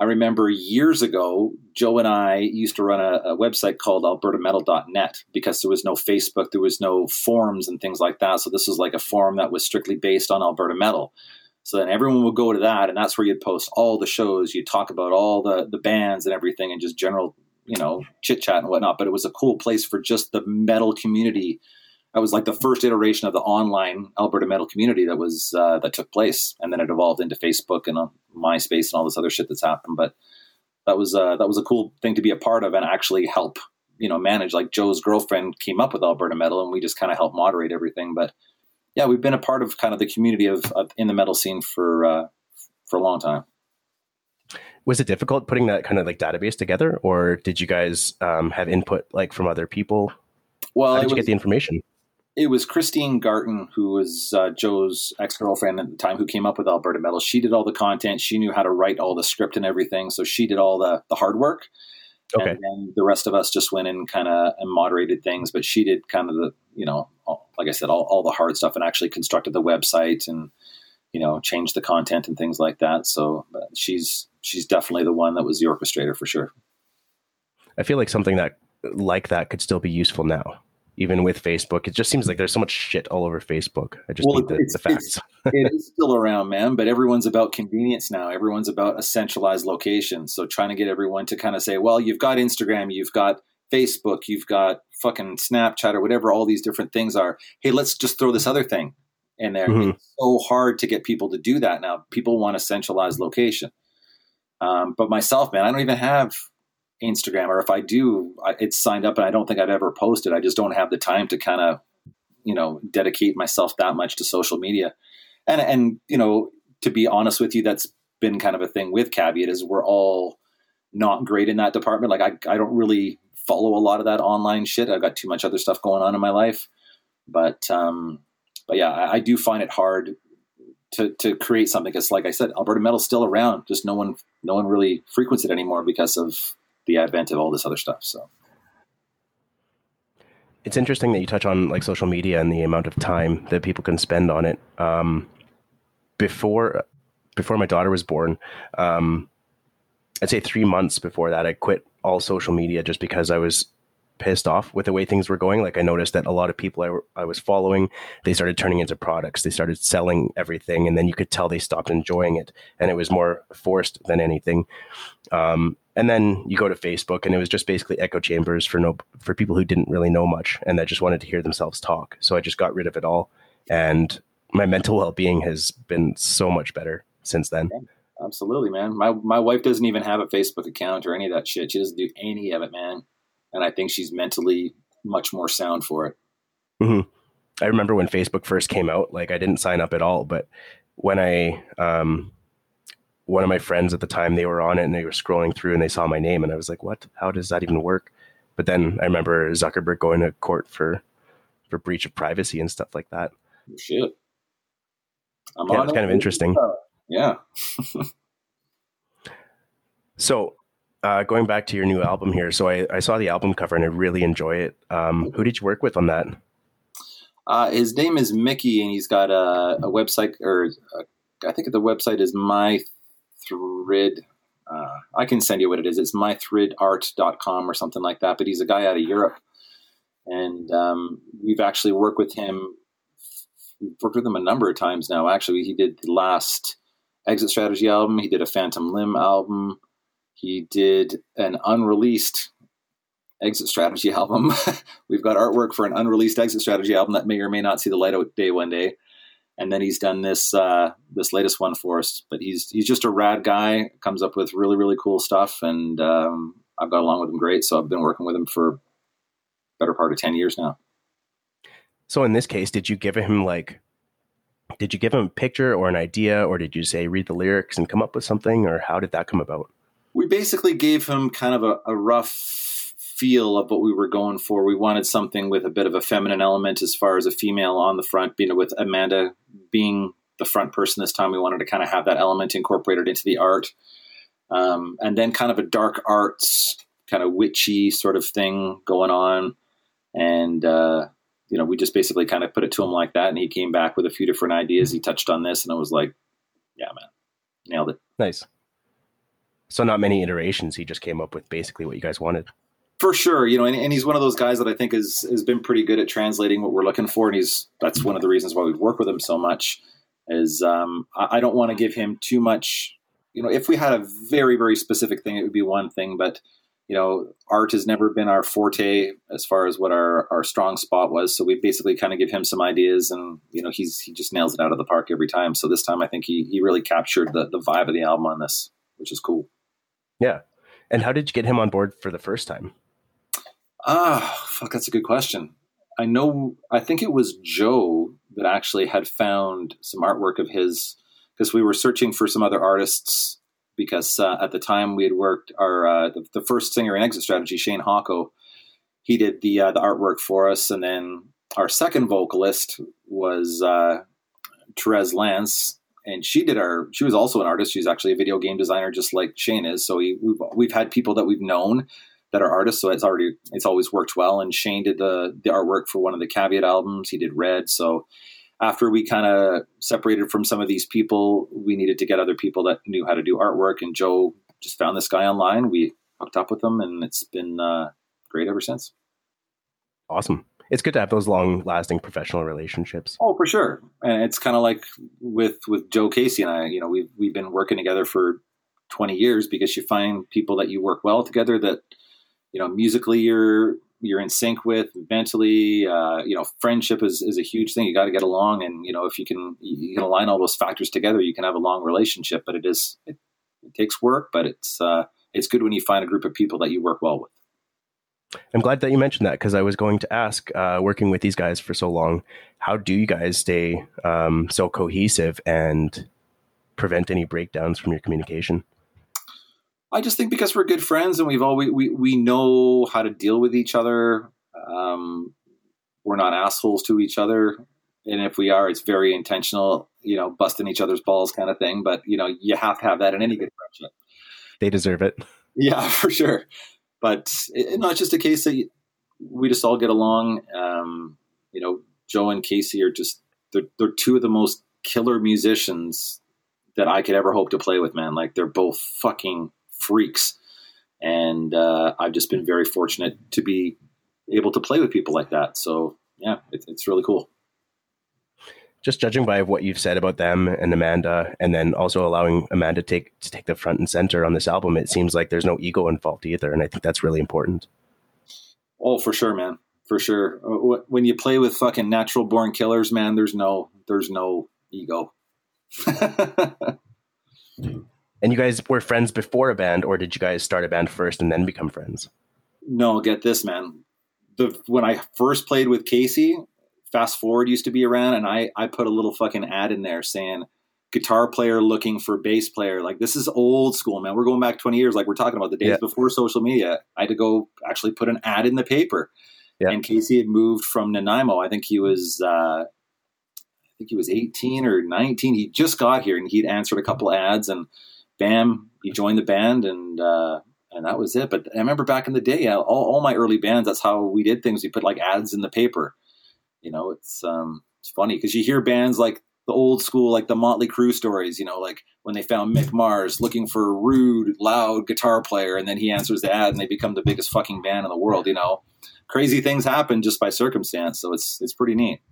I remember years ago, Joe and I used to run a, a website called AlbertaMetal.net because there was no Facebook, there was no forums and things like that. So this was like a forum that was strictly based on Alberta Metal. So then everyone would go to that, and that's where you'd post all the shows. You'd talk about all the the bands and everything, and just general, you know, chit chat and whatnot. But it was a cool place for just the metal community that was like the first iteration of the online Alberta metal community that was uh, that took place, and then it evolved into Facebook and uh, MySpace and all this other shit that's happened. But that was uh, that was a cool thing to be a part of and actually help you know manage. Like Joe's girlfriend came up with Alberta Metal, and we just kind of helped moderate everything. But yeah, we've been a part of kind of the community of, of in the metal scene for uh, for a long time. Was it difficult putting that kind of like database together, or did you guys um, have input like from other people? Well, how did you was, get the information? it was Christine Garton, who was uh, Joe's ex girlfriend at the time, who came up with Alberta Metal. She did all the content. She knew how to write all the script and everything. So she did all the, the hard work. Okay. And then the rest of us just went in kind of and moderated things. But she did kind of the, you know, all, like I said, all, all the hard stuff and actually constructed the website and, you know, changed the content and things like that. So she's she's definitely the one that was the orchestrator for sure. I feel like something that like that could still be useful now even with Facebook. It just seems like there's so much shit all over Facebook. I just well, need the, the facts. it is still around, man, but everyone's about convenience now. Everyone's about a centralized location. So trying to get everyone to kind of say, well, you've got Instagram, you've got Facebook, you've got fucking Snapchat or whatever all these different things are. Hey, let's just throw this other thing in there. Mm-hmm. It's so hard to get people to do that now. People want a centralized location. Um, but myself, man, I don't even have Instagram, or if I do, it's signed up, and I don't think I've ever posted. I just don't have the time to kind of, you know, dedicate myself that much to social media. And and you know, to be honest with you, that's been kind of a thing with Caveat is we're all not great in that department. Like I I don't really follow a lot of that online shit. I've got too much other stuff going on in my life. But um, but yeah, I, I do find it hard to to create something because, like I said, Alberta Metal's still around. Just no one no one really frequents it anymore because of the advent of all this other stuff. So it's interesting that you touch on like social media and the amount of time that people can spend on it. Um, before before my daughter was born, um, I'd say three months before that, I quit all social media just because I was pissed off with the way things were going. Like I noticed that a lot of people I, I was following, they started turning into products. They started selling everything, and then you could tell they stopped enjoying it, and it was more forced than anything. Um, and then you go to Facebook, and it was just basically echo chambers for no for people who didn't really know much and that just wanted to hear themselves talk. So I just got rid of it all, and my mental well being has been so much better since then. Absolutely, man. My my wife doesn't even have a Facebook account or any of that shit. She doesn't do any of it, man and I think she's mentally much more sound for it. Mm-hmm. I remember when Facebook first came out, like I didn't sign up at all, but when I, um, one of my friends at the time, they were on it and they were scrolling through and they saw my name and I was like, what, how does that even work? But then I remember Zuckerberg going to court for, for breach of privacy and stuff like that. Shit. I'm yeah, it's kind of interesting. Yeah. so uh, going back to your new album here, so I, I, saw the album cover and I really enjoy it. Um, who did you work with on that? Uh, his name is Mickey, and he's got a, a website, or a, I think the website is My Thrid. Uh, I can send you what it is. It's mythridart.com or something like that. But he's a guy out of Europe, and um, we've actually worked with him. We've worked with him a number of times now. Actually, he did the last Exit Strategy album. He did a Phantom Limb album. He did an unreleased exit strategy album. We've got artwork for an unreleased exit strategy album that may or may not see the light of day one day. And then he's done this uh, this latest one for us. But he's he's just a rad guy. Comes up with really really cool stuff, and um, I've got along with him great. So I've been working with him for better part of ten years now. So in this case, did you give him like did you give him a picture or an idea, or did you say read the lyrics and come up with something, or how did that come about? We basically gave him kind of a, a rough feel of what we were going for. We wanted something with a bit of a feminine element as far as a female on the front, being with Amanda being the front person this time. We wanted to kind of have that element incorporated into the art. Um, and then kind of a dark arts, kind of witchy sort of thing going on. And, uh, you know, we just basically kind of put it to him like that. And he came back with a few different ideas. He touched on this and I was like, yeah, man, nailed it. Nice. So not many iterations. He just came up with basically what you guys wanted. For sure, you know, and, and, he's one of those guys that I think has has been pretty good at translating what we're looking for, and he's that's one of the reasons why we work with him so much. Is um, I, I don't want to give him too much. You know, if we had a very very specific thing, it would be one thing, but you know, art has never been our forte as far as what our, our strong spot was. So we basically kind of give him some ideas and, you know, he's, he just nails it out of the park every time. So this time I think he, he really captured the, the vibe of the album on this, which is cool. Yeah. And how did you get him on board for the first time? Ah, fuck, that's a good question. I know, I think it was Joe that actually had found some artwork of his because we were searching for some other artists because uh, at the time we had worked our uh, the, the, first singer in Exit Strategy, Shane Hawko, he did the uh, the artwork for us, and then our second vocalist was uh, Therese Lance, and she did our. She was also an artist. She's actually a video game designer, just like Shane is. So we, we've we've had people that we've known that are artists, so it's already it's always worked well. And Shane did the the artwork for one of the Caveat albums. He did Red, so after we kind of separated from some of these people, we needed to get other people that knew how to do artwork. And Joe just found this guy online. We hooked up with him, and it's been uh, great ever since. Awesome. It's good to have those long-lasting professional relationships. Oh, for sure. And it's kind of like with with Joe Casey and I. You know, we've we've been working together for twenty years because you find people that you work well together. That you know, musically you're you're in sync with mentally. Uh, you know, friendship is, is a huge thing. You got to get along, and you know, if you can you can align all those factors together, you can have a long relationship. But it is it, it takes work, but it's uh, it's good when you find a group of people that you work well with. I'm glad that you mentioned that because I was going to ask, uh, working with these guys for so long, how do you guys stay um, so cohesive and prevent any breakdowns from your communication? I just think because we're good friends and we've always we we know how to deal with each other. Um, we're not assholes to each other, and if we are, it's very intentional. You know, busting each other's balls kind of thing. But you know, you have to have that in any good friendship. They deserve it. Yeah, for sure. But it's not just a case that we just all get along. Um, you know, Joe and Casey are just they're, they're two of the most killer musicians that I could ever hope to play with. Man, like they're both fucking freaks. And uh, I've just been very fortunate to be able to play with people like that. So yeah, it, it's really cool. Just judging by what you've said about them and Amanda, and then also allowing Amanda to take to take the front and center on this album, it seems like there's no ego involved either, and I think that's really important. Oh, for sure, man, for sure. Uh, when you play with fucking natural born killers, man, there's no there's no ego. And you guys were friends before a band, or did you guys start a band first and then become friends? No, get this, man. The when I first played with Casey, Fast Forward used to be around, and I I put a little fucking ad in there saying guitar player looking for bass player. Like this is old school, man. We're going back 20 years. Like we're talking about the days yeah. before social media. I had to go actually put an ad in the paper. Yeah. And Casey had moved from Nanaimo. I think he was, uh, I think he was 18 or 19. He just got here and he'd answered a couple ads and bam, he joined the band, and uh, and that was it. But I remember back in the day, all, all my early bands, that's how we did things. We put like ads in the paper. You know, it's um, it's funny because you hear bands like the old school, like the Motley Crue stories. You know, like when they found Mick Mars looking for a rude, loud guitar player, and then he answers the ad, and they become the biggest fucking band in the world. You know, crazy things happen just by circumstance. So it's it's pretty neat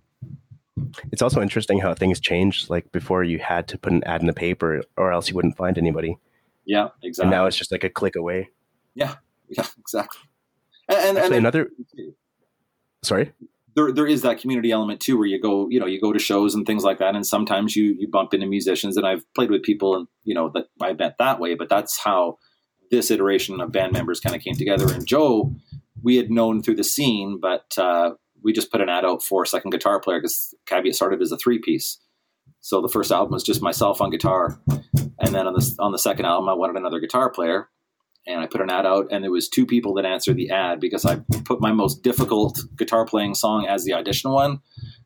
it's also interesting how things changed. Like before, you had to put an ad in the paper, or else you wouldn't find anybody. Yeah, exactly. And now it's just like a click away. Yeah, yeah, exactly. And, and, Actually, and another. Sorry. There, there is that community element too, where you go, you know, you go to shows and things like that, and sometimes you you bump into musicians. And I've played with people, and you know that I met that way. But that's how this iteration of band members kind of came together. And Joe, we had known through the scene, but uh, we just put an ad out for second guitar player because Caveat started as a three piece. So the first album was just myself on guitar, and then on the on the second album, I wanted another guitar player, and I put an ad out, and there was two people that answered the ad because I put my most difficult guitar playing song as the audition one,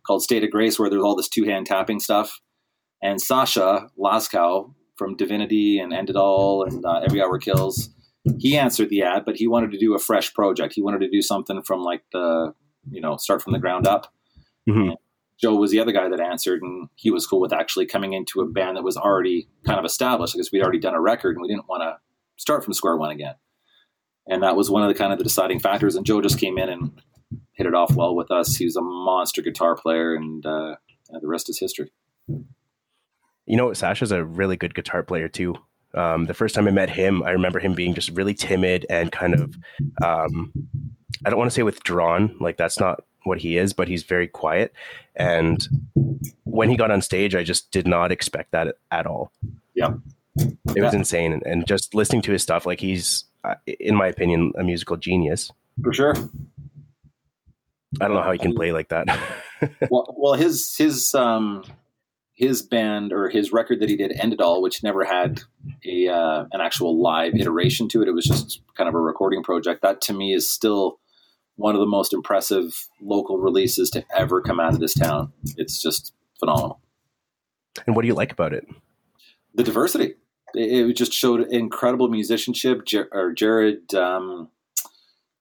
called "State of Grace," where there's all this two hand tapping stuff, and Sasha Laskow from Divinity and End It All and uh, Every Hour Kills, he answered the ad, but he wanted to do a fresh project. He wanted to do something from like the you know start from the ground up. Mhm. Joe was the other guy that answered, and he was cool with actually coming into a band that was already kind of established because we'd already done a record and we didn't want to start from square one again. And that was one of the kind of the deciding factors. And Joe just came in and hit it off well with us. He was a monster guitar player, and uh, the rest is history. You know, Sasha's a really good guitar player too. Um, the first time I met him, I remember him being just really timid and kind of, um, I don't want to say withdrawn, like that's not what he is, but he's very quiet. And when he got on stage, I just did not expect that at all. Yeah. It was insane. And, and just listening to his stuff, like he's, uh, in my opinion, a musical genius. For sure. I don't know how he can play like that. well, well, his his um, his band or his record that he did, End It All, which never had a uh, an actual live iteration to it. It was just kind of a recording project. That to me is still one of the most impressive local releases to ever come out of this town. It's just phenomenal. and what do you like about it? The diversity. It, it just showed incredible musicianship. Jer- or Jared um,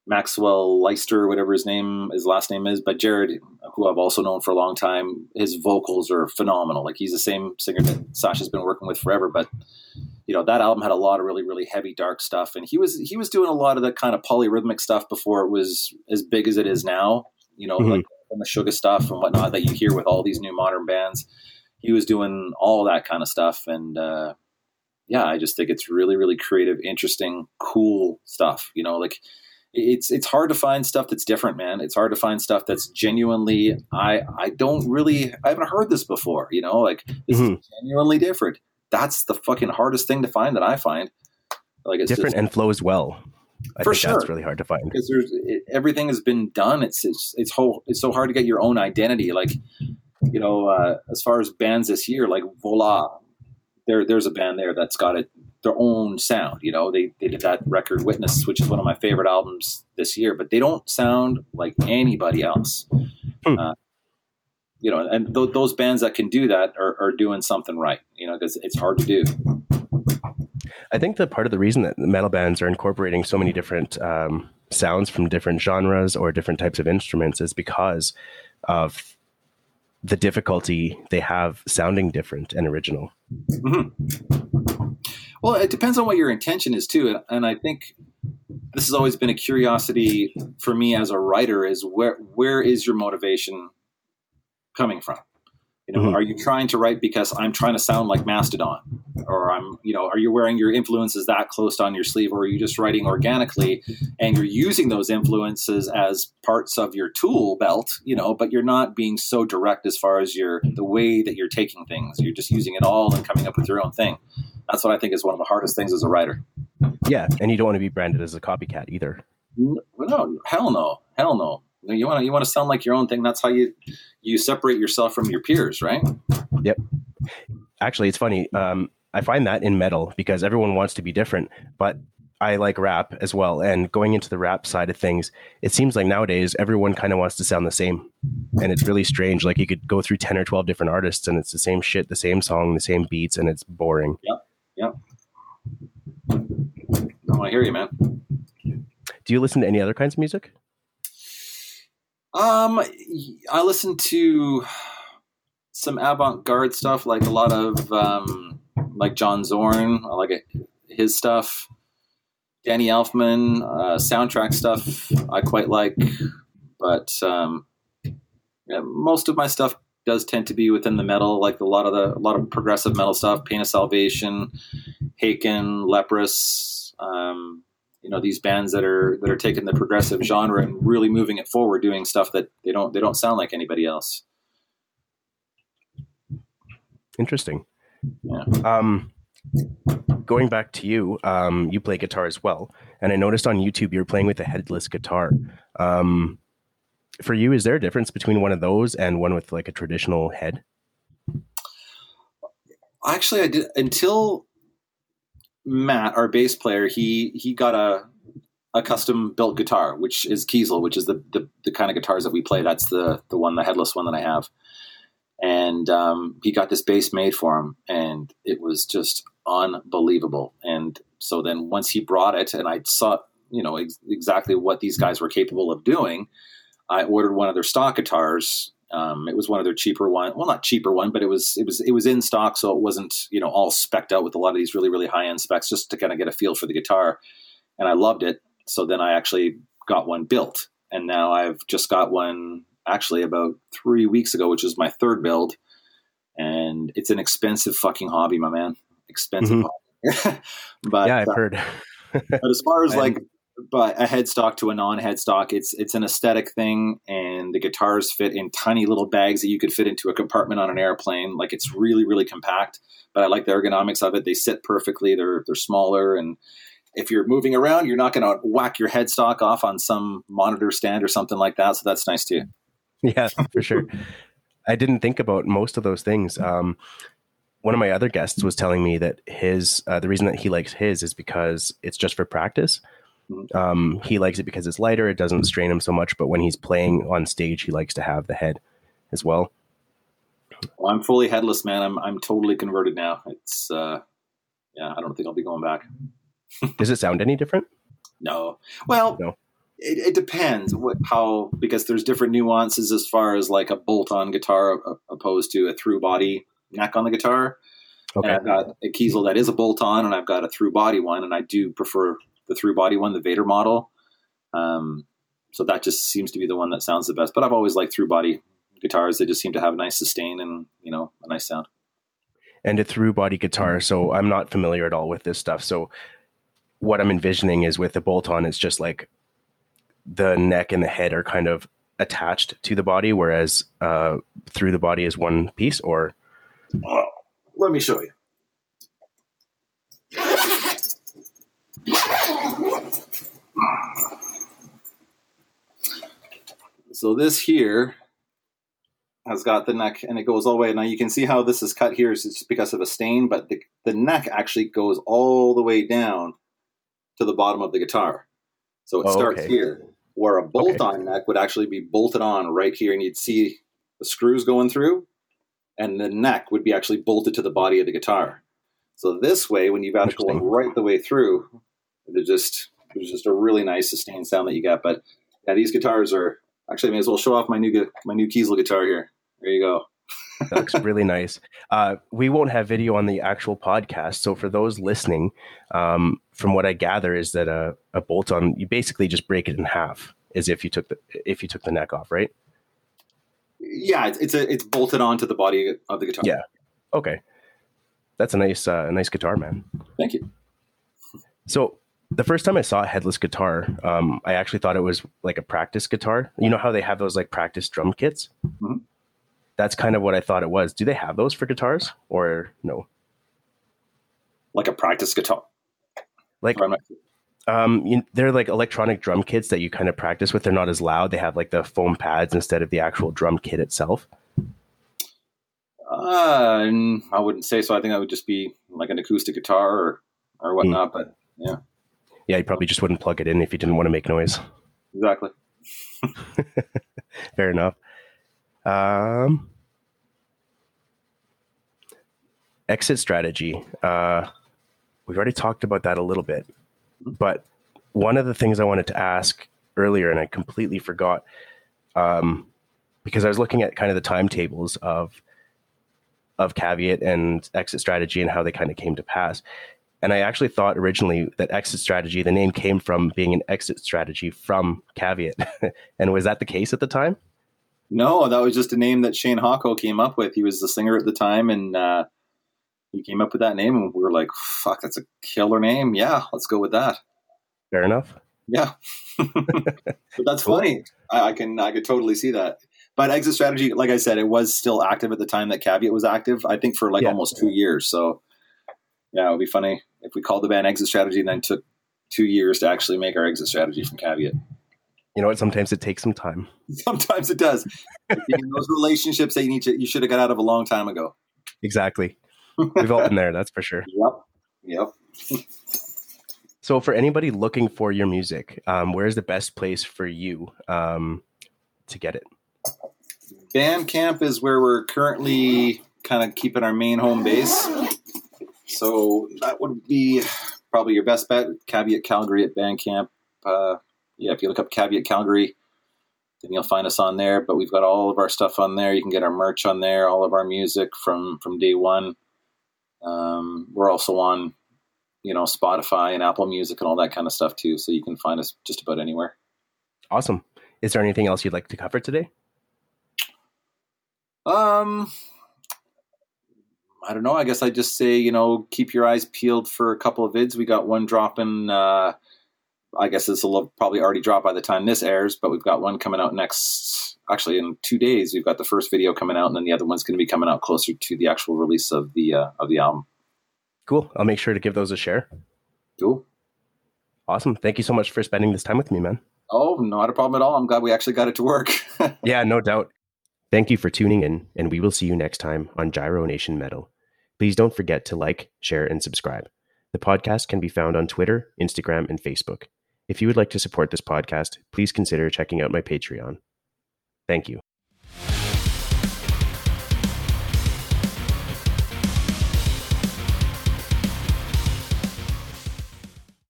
Maxwell Leister, whatever his name, his last name is, but Jared, who I've also known for a long time, his vocals are phenomenal. Like he's the same singer that Sasha's been working with forever, but you know that album had a lot of really really heavy dark stuff and he was he was doing a lot of the kind of polyrhythmic stuff before it was as big as it is now you know Mhm. like the sugar stuff and whatnot that you hear with all these new modern bands he was doing all that kind of stuff and uh yeah i just think it's really really creative interesting cool stuff you know like it's it's hard to find stuff that's different man it's hard to find stuff that's genuinely i i don't really i haven't heard this before you know like this Mhm. is genuinely different that's the fucking hardest thing to find that i find like it's Different just, and flows well. I For think that's really hard to find. because there's it, everything has been done. It's it's it's whole. It's so hard to get your own identity. Like you know, uh, as far as bands this year, like VOLA, there there's a band there that's got it their own sound. You know, they they did that record Witness, which is one of my favorite albums this year, but they don't sound like anybody else. Hmm. Uh, you know, and th- those bands that can do that are, are doing something right. You know, because it's hard to do. I think that part of the reason that metal bands are incorporating so many different um, sounds from different genres or different types of instruments is because of the difficulty they have sounding different and original. Mm-hmm. Well, it depends on what your intention is too, and, and I think this has always been a curiosity for me as a writer: is where where is your motivation coming from? You know, Mhm. are you trying to write because I'm trying to sound like Mastodon, or I'm, you know, are you wearing your influences that close on your sleeve, or are you just writing organically and you're using those influences as parts of your tool belt, you know, but you're not being so direct as far as your the way that you're taking things. You're just using it all and coming up with your own thing. That's what I think is one of the hardest things as a writer. Yeah, and you don't want to be branded as a copycat either. No, hell no, hell no. You want to you want to sound like your own thing. That's how you you separate yourself from your peers, right? Yep. Actually, it's funny. Um, I find that in metal because everyone wants to be different, but I like rap as well. And going into the rap side of things, it seems like nowadays everyone kind of wants to sound the same. And it's really strange. Like you could go through 10 or 12 different artists and it's the same shit, the same song, the same beats, and it's boring. Yep. Yep. I want to hear you, man. Do you listen to any other kinds of music? Um, I listen to some avant-garde stuff, like a lot of um, like John Zorn. I like his stuff. Danny Elfman, uh, soundtrack stuff. I quite like, but um, yeah, most of my stuff does tend to be within the metal, like a lot of the a lot of progressive metal stuff. Pain of Salvation, Haken, Leprous. Um, you know these bands that are that are taking the progressive genre and really moving it forward, doing stuff that they don't they don't sound like anybody else. Interesting. Yeah. Um, going back to you, um, you play guitar as well, and I noticed on YouTube you're playing with a headless guitar. Um, for you, is there a difference between one of those and one with like a traditional head? Actually, I did until Matt, our bass player. He he got a a custom built guitar, which is Kiesel, which is the, the, the kind of guitars that we play. That's the the one, the headless one that I have. And um, he got this bass made for him, and it was just unbelievable. And so then once he brought it, and I saw you know ex- exactly what these guys were capable of doing, I ordered one of their stock guitars. Um, it was one of their cheaper one, well, not cheaper one, but it was it was it was in stock, so it wasn't you know all specked out with a lot of these really really high end specs, just to kind of get a feel for the guitar. And I loved it. So then I actually got one built, and now I've just got one actually about three weeks ago, which is my third build. And it's an expensive fucking hobby, my man. Expensive Mhm. hobby. but yeah, I've uh, heard. but as far as like but a headstock to a non-headstock it's it's an aesthetic thing and the guitars fit in tiny little bags that you could fit into a compartment on an airplane like it's really really compact but i like the ergonomics of it they sit perfectly they're they're smaller and if you're moving around you're not going to whack your headstock off on some monitor stand or something like that so that's nice too yeah, for sure. I didn't think about most of those things. Um, one of my other guests was telling me that his uh, the reason that he likes his is because it's just for practice. Um, he likes it because it's lighter; it doesn't strain him so much. But when he's playing on stage, he likes to have the head as well. well, i'm fully headless man i'm i'm totally converted now it's uh yeah i don't think i'll be going back Does it sound any different? No. Well, No. It, it depends what how because there's different nuances as far as like a bolt-on guitar opposed to a through body neck on the guitar. Okay, And I've got a Kiesel that is a bolt-on, and I've got a through body one, and I do prefer the through body one, the Vader model. Um, so that just seems to be the one that sounds the best. But I've always liked through body guitars; they just seem to have a nice sustain and you know a nice sound. and a through body guitar. So I'm not familiar at all with this stuff. So what I'm envisioning is with the bolt on, it's just like the neck and the head are kind of attached to the body, whereas uh, through the body is one piece. Or Let me show you. So this here has got the neck and it goes all the way. Now you can see how this is cut here is it's because of a stain, but the, the neck actually goes all the way down to the bottom of the guitar. So it Oh, starts okay. here, where a bolt-on neck would actually be bolted on right here, and you'd see the screws going through, and the neck would be actually bolted to the body of the guitar. So this way, when you've got it going right the way through, there's just there's just a really nice sustained sound that you got. But yeah, these guitars are actually I may as well show off my new my new Kiesel guitar here. There you go. that looks really nice. Uh, we won't have video on the actual podcast. So for those listening, um, from what I gather is that a, a bolt on, you basically just break it in half as if you took the, if you took the neck off, right? Yeah, it's it's, a, it's bolted onto the body of the guitar. Yeah. Okay. That's a nice, uh, a nice guitar, man. Thank you. So the first time I saw a headless guitar, um, I actually thought it was like a practice guitar. You know how they have those like practice drum kits? Mhm. That's kind of what I thought it was. Do they have those for guitars or no? Like a practice guitar. Like Or I'm not- um, you, they're like electronic drum kits that you kind of practice with. They're not as loud. They have like the foam pads instead of the actual drum kit itself. Uh, I wouldn't say so. I think that would just be like an acoustic guitar or or whatnot. But Yeah, you probably just wouldn't plug it in if you didn't want to make noise. exactly. Fair enough. Um, exit strategy. Uh, we've already talked about that a little bit, but one of the things I wanted to ask earlier, and I completely forgot, um, because I was looking at kind of the timetables of of caveat and exit strategy and how they kind of came to pass. And I actually thought originally that exit strategy, the name came from being an exit strategy from caveat. and was that the case at the time? No, that was just a name that Shane Hawko came up with. He was the singer at the time, and uh, he came up with that name, and we were like, "Fuck, that's a killer name! Yeah, let's go with that." Fair enough. Yeah, but that's funny. I, I can I could totally see that. But exit strategy, like I said, it was still active at the time that Caveat was active. I think for like Yeah. almost two years. So yeah, it would be funny if we called the band Exit Strategy and then took two years to actually make our exit strategy from Caveat. You know what? Sometimes it takes some time. Sometimes it does. those relationships that you need to, you should have got out of a long time ago. Exactly. We've all been there, that's for sure. Yep. Yep. So, for anybody looking for your music, um, where's the best place for you um, to get it? Bandcamp is where we're currently kind of keeping our main home base. So that would be probably your best bet. Caveat Calgary at Bandcamp. Uh, yeah, if you look up Caveat Calgary, then you'll find us on there. But we've got all of our stuff on there. You can get our merch on there, all of our music from from day one. Um, we're also on, you know, Spotify and Apple Music and all that kind of stuff too. So you can find us just about anywhere. Awesome. Is there anything else you'd like to cover today? Um, I don't know. I guess I just say you know keep your eyes peeled for a couple of vids. We got one dropping. Uh, I guess this will probably already drop by the time this airs, but we've got one coming out next. Actually, in two days, we've got the first video coming out, and then the other one's going to be coming out closer to the actual release of the uh, of the album. Cool. I'll make sure to give those a share. Cool. Awesome. Thank you so much for spending this time with me, man. Oh, not a problem at all. I'm glad we actually got it to work. yeah, no doubt. Thank you for tuning in, and we will see you next time on Gyro Nation Metal. Please don't forget to like, share, and subscribe. The podcast can be found on Twitter, Instagram, and Facebook. If you would like to support this podcast, please consider checking out my Patreon. Thank you.